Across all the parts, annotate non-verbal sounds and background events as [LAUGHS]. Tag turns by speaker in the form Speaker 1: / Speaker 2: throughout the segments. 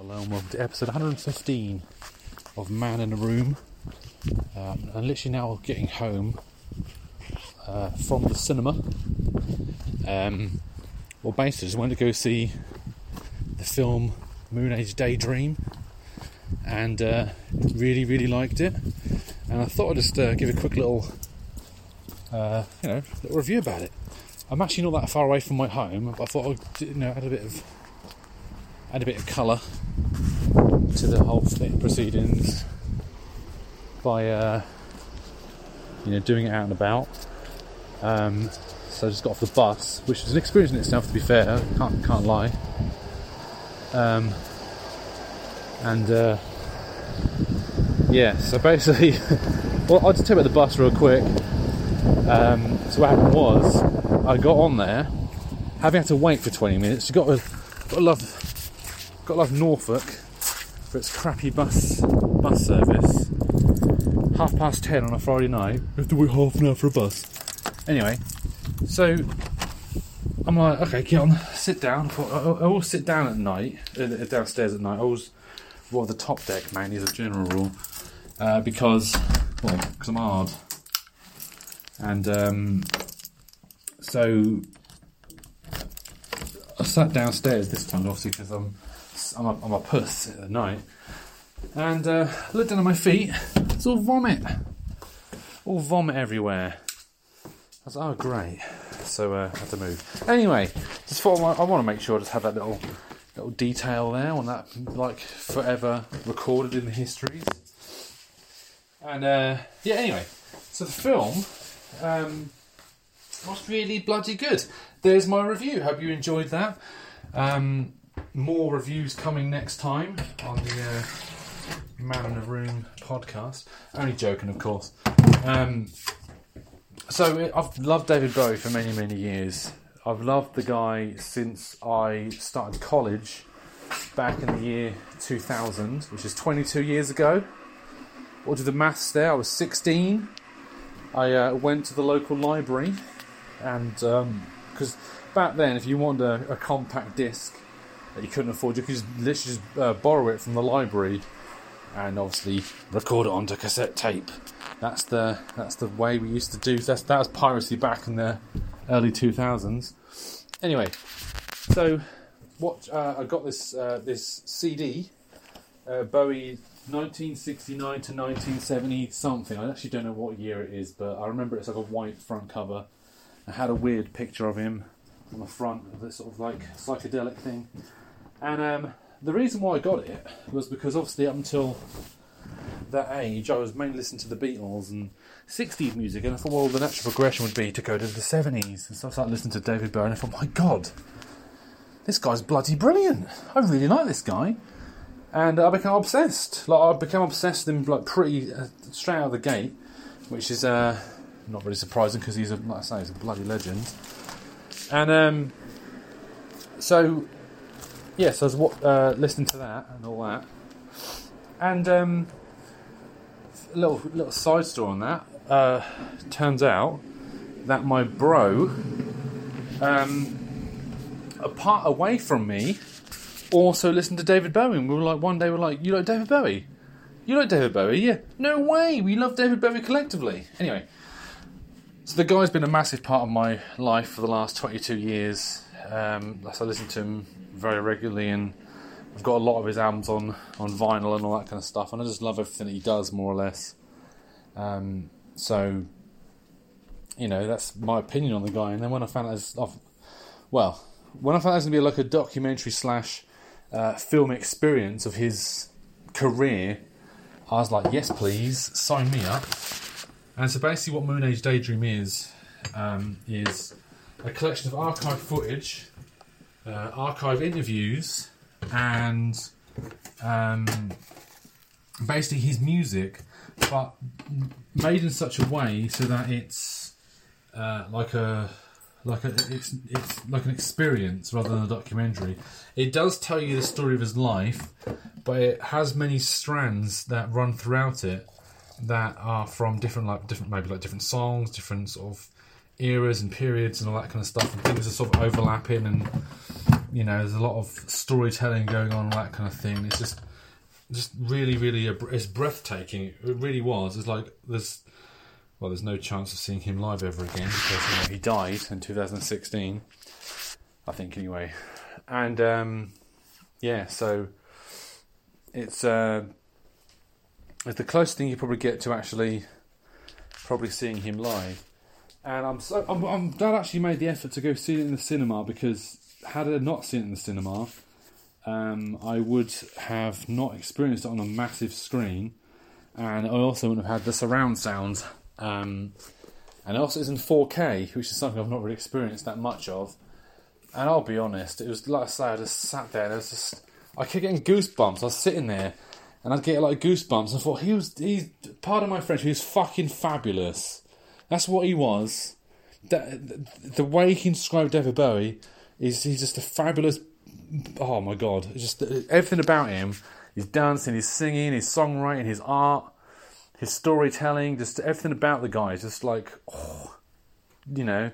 Speaker 1: Hello and welcome to episode 115 of Man in a Room. Um, I'm literally now getting home uh, from the cinema. Um, well, basically, just went to go see the film Moon Age Daydream and uh, really, really liked it. And I thought I'd just uh, give a quick little, uh, you know, little review about it. I'm actually not that far away from my home, but I thought I'd, you know, add a bit of add a bit of colour to the whole proceedings by uh, you know doing it out and about. Um, so I just got off the bus, which was an experience in itself. To be fair, can't can't lie. Um, and uh, yeah, so basically, [LAUGHS] well, I'll just tell you about the bus real quick. Um, so what happened was, I got on there, having had to wait for 20 minutes. You got to, got to love, got to love Norfolk for its crappy bus bus service. Half past ten on a Friday night. You have to wait half an hour for a bus. Anyway, so I'm like, okay, get on, sit down. I, I always sit down at night, uh, downstairs at night. I always, well, the top deck mainly as a general rule, uh, because, well, because I'm hard. And um, so I sat downstairs this time, obviously, because I'm I'm a, I'm a puss at night, and uh, looked down at my feet. It's all vomit, all vomit everywhere. I was like, oh great. So uh, I have to move. Anyway, just thought I want to make sure I just have that little little detail there on that, like forever recorded in the histories. And uh, yeah, anyway, so the film um, was really bloody good. There's my review. Hope you enjoyed that. Um, more reviews coming next time on the uh, Man in the Room podcast. Only joking, of course. Um, so I've loved David Bowie for many, many years. I've loved the guy since I started college back in the year 2000, which is 22 years ago. What did the maths there? I was 16. I uh, went to the local library, and because um, back then, if you wanted a, a, compact disc that you couldn't afford, you could just literally just uh, borrow it from the library, and obviously record it onto cassette tape. That's the that's the way we used to do. That's that was piracy back in the early 2000s. Anyway, so what uh, I got this uh, this CD, uh, Bowie 1969 to 1970 something. I actually don't know what year it is, but I remember it's like a white front cover. I had a weird picture of him on the front of this sort of like psychedelic thing. And um, the reason why I got it was because obviously up until that age, I was mainly listening to the Beatles and 60s music, and I thought, well, the natural progression would be to go to the 70s. And so I started listening to David Bowie, and I thought, my God, this guy's bloody brilliant. I really like this guy and I became obsessed. Like I became obsessed with him like pretty uh, straight out of the gate, which is uh, not really surprising because he's a like I say he's a bloody legend. And um, so yeah, so I was uh, listening to that and all that, and um, a little little side story on that. Uh, turns out that my bro, um, apart away from me also listened to David Bowie. And we were like, one day we are like, you like David Bowie? You like David Bowie? Yeah. No way. We love David Bowie collectively. Anyway, so the guy's been a massive part of my life for the last 22 years. Um, I listen to him very regularly, and I've got a lot of his albums on on vinyl and all that kind of stuff. And I just love everything that he does, more or less. Um, so, you know, that's my opinion on the guy. And then when I found out, well, when I found out it was going to be like a documentary slash uh, film experience of his career, I was like, yes, please, sign me up. And so basically, what Moon Age Daydream is, um, is a collection of archive footage, uh, archive interviews, and um, basically his music, but made in such a way so that it's uh, like a like a, it's it's like an experience rather than a documentary. It does tell you the story of his life, but it has many strands that run throughout it that are from different like different maybe like different songs, different sort of eras and periods and all that kind of stuff, and things are sort of overlapping and you know, there's a lot of storytelling going on, that kind of thing. It's just, just really, really, a, it's breathtaking. It really was. It's like there's, well, there's no chance of seeing him live ever again because you know, he died in 2016, I think, anyway. And um, yeah, so it's uh, it's the closest thing you probably get to actually probably seeing him live. And I'm so I'm, I'm glad I actually made the effort to go see it in the cinema because had I not seen it in the cinema, um, I would have not experienced it on a massive screen, and I also wouldn't have had the surround sound. Um, and also, it's in 4K, which is something I've not really experienced that much of. And I'll be honest, it was like I say, I just sat there and I was just, I kept getting goosebumps. I was sitting there and I'd get like goosebumps. I thought he was, he's part of my French. He was fucking fabulous. That's what he was. The, way he can describe David Bowie is he's just a fabulous. Oh my god! Just everything about him. His dancing, his singing, his songwriting, his art, his storytelling, just everything about the guy is just like, oh, you know,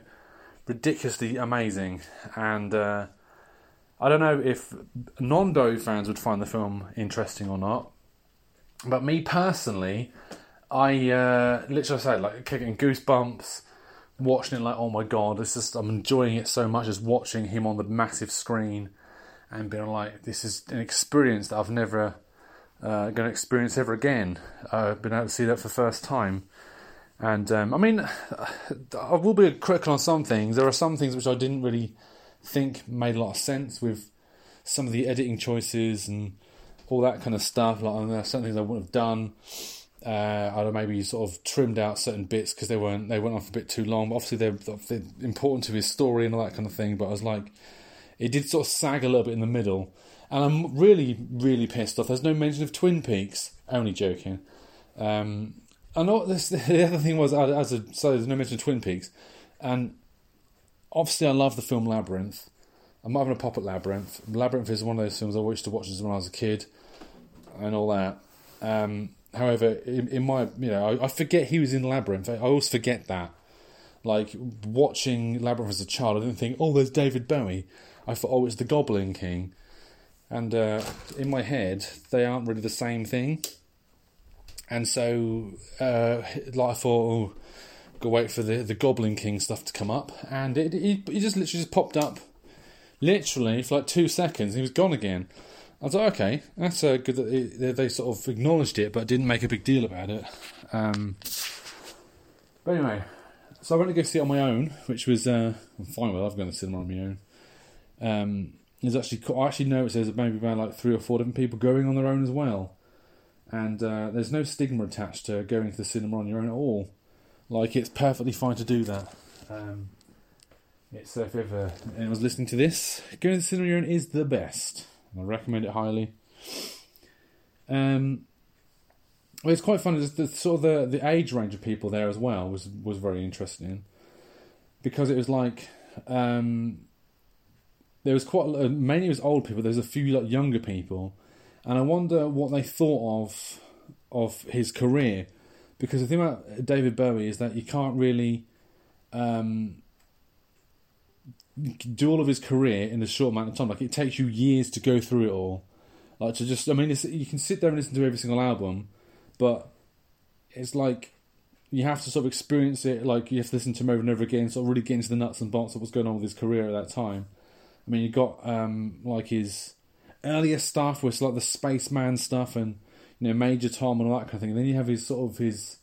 Speaker 1: ridiculously amazing. And uh, I don't know if non Bowie fans would find the film interesting or not. But me personally, I uh, literally say like kicking goosebumps, watching it like oh my god, it's just I'm enjoying it so much as watching him on the massive screen, and being like this is an experience that I've never uh, going to experience ever again. I've uh, been able to see that for the first time. And um, I mean, [SIGHS] I will be critical on some things. There are some things which I didn't really think made a lot of sense with some of the editing choices and all that kind of stuff. Like there are certain things I wouldn't have done. Uh, I'd have maybe sort of trimmed out certain bits because they weren't they went off a bit too long. But obviously they're, they're, important to his story and all that kind of thing. But I was like, it did sort of sag a little bit in the middle, and I'm really really pissed off. There's no mention of Twin Peaks. Only joking. Um, I know this. [LAUGHS] The other thing was as a so there's no mention of Twin Peaks, and obviously I love the film Labyrinth. I'm not having a pop at Labyrinth. Labyrinth is one of those films I used to watch as when I was a kid, and all that. Um, however, in, in, my you know, I, I, forget he was in Labyrinth. I, always forget that. Like watching Labyrinth as a child, I didn't think, oh, there's David Bowie. I thought, oh, it's the Goblin King, and uh, in my head, they aren't really the same thing. And so, uh, like I thought, oh, go wait for the, the Goblin King stuff to come up, and it, it, it just literally just popped up literally for like two seconds. he was gone again. I was like, okay, that's uh, good that it, they sort of acknowledged it, but didn't make a big deal about it. Um, but anyway, so I went to go see it on my own, which was uh, I'm fine with. I've gone to the cinema on my own. Um, there's actually I actually noticed there's maybe about like three or four different people going on their own as well, and uh, there's no stigma attached to going to the cinema on your own at all. Like it's perfectly fine to do that. Um, it's, uh, if ever anyone's listening to this, going to the cinema on your own is the best. I recommend it highly. Um, well, it's quite funny. The, sort of the, the age range of people there as well was was very interesting because it was like um, there was quite a, lot, mainly it was old people. There's a few like younger people, and I wonder what they thought of of his career because the thing about David Bowie is that you can't really um, do all of his career in a short amount of time. Like it takes you years to go through it all. Like to just, I mean, you can sit there and listen to every single album, but it's like you have to sort of experience it. Like you have to listen to him over and over again, sort of really get into the nuts and bolts of what's going on with his career at that time. I mean, you got um, like his earlier stuff, is like the spaceman stuff and you know Major Tom and all that kind of thing. And then you have his sort of his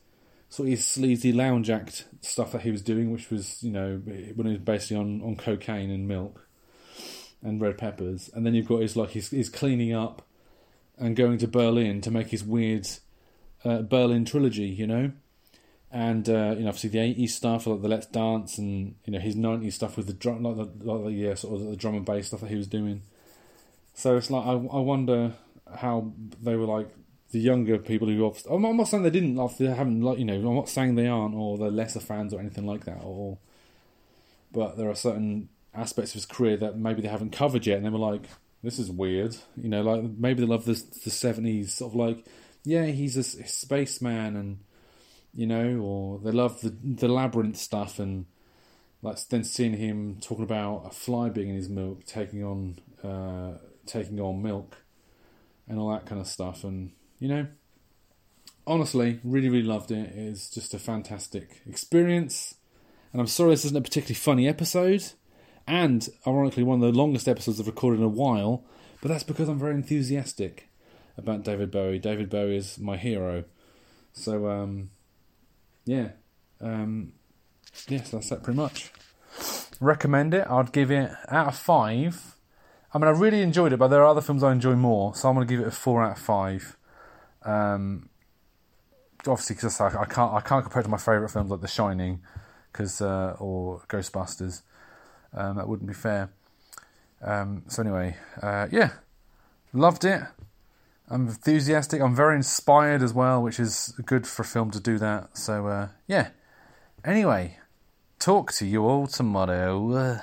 Speaker 1: sort of his sleazy lounge act stuff that he was doing, which was you know when he was basically on, on cocaine and milk and red peppers, and then you've got his like his, his cleaning up and going to Berlin to make his weird uh, Berlin trilogy, you know, and uh, you know obviously the eighties stuff like the Let's Dance and you know his nineties stuff with the drum like the, like the yeah sort of the drum and bass stuff that he was doing. So it's like I I wonder how they were like the younger people who obviously, I'm not saying they didn't, they haven't, you know, I'm not saying they aren't or they're lesser fans or anything like that, or but there are certain aspects of his career that maybe they haven't covered yet, and they were like, this is weird, you know, like maybe they love the the seventies, sort of like, yeah, he's a, a spaceman, and you know, or they love the the labyrinth stuff, and like then seeing him talking about a fly being in his milk, taking on uh, taking on milk, and all that kind of stuff, and you know, honestly, really really loved it. It's just a fantastic experience, and I'm sorry this isn't a particularly funny episode, and ironically one of the longest episodes I've recorded in a while, but that's because I'm very enthusiastic about David Bowie. David Bowie is my hero, so um, yeah. Um, yes, that's that pretty much. Recommend it. I'd give it out of five. I mean, I really enjoyed it, but there are other films I enjoy more, so I'm going to give it a four out of five. Um, obviously, because I, I can't I can't compare to my favourite films like The Shining, because uh, or Ghostbusters. Um, that wouldn't be fair. Um, so anyway, uh, yeah, loved it. I'm enthusiastic. I'm very inspired as well, which is good for a film to do that. So uh, yeah. Anyway, talk to you all tomorrow.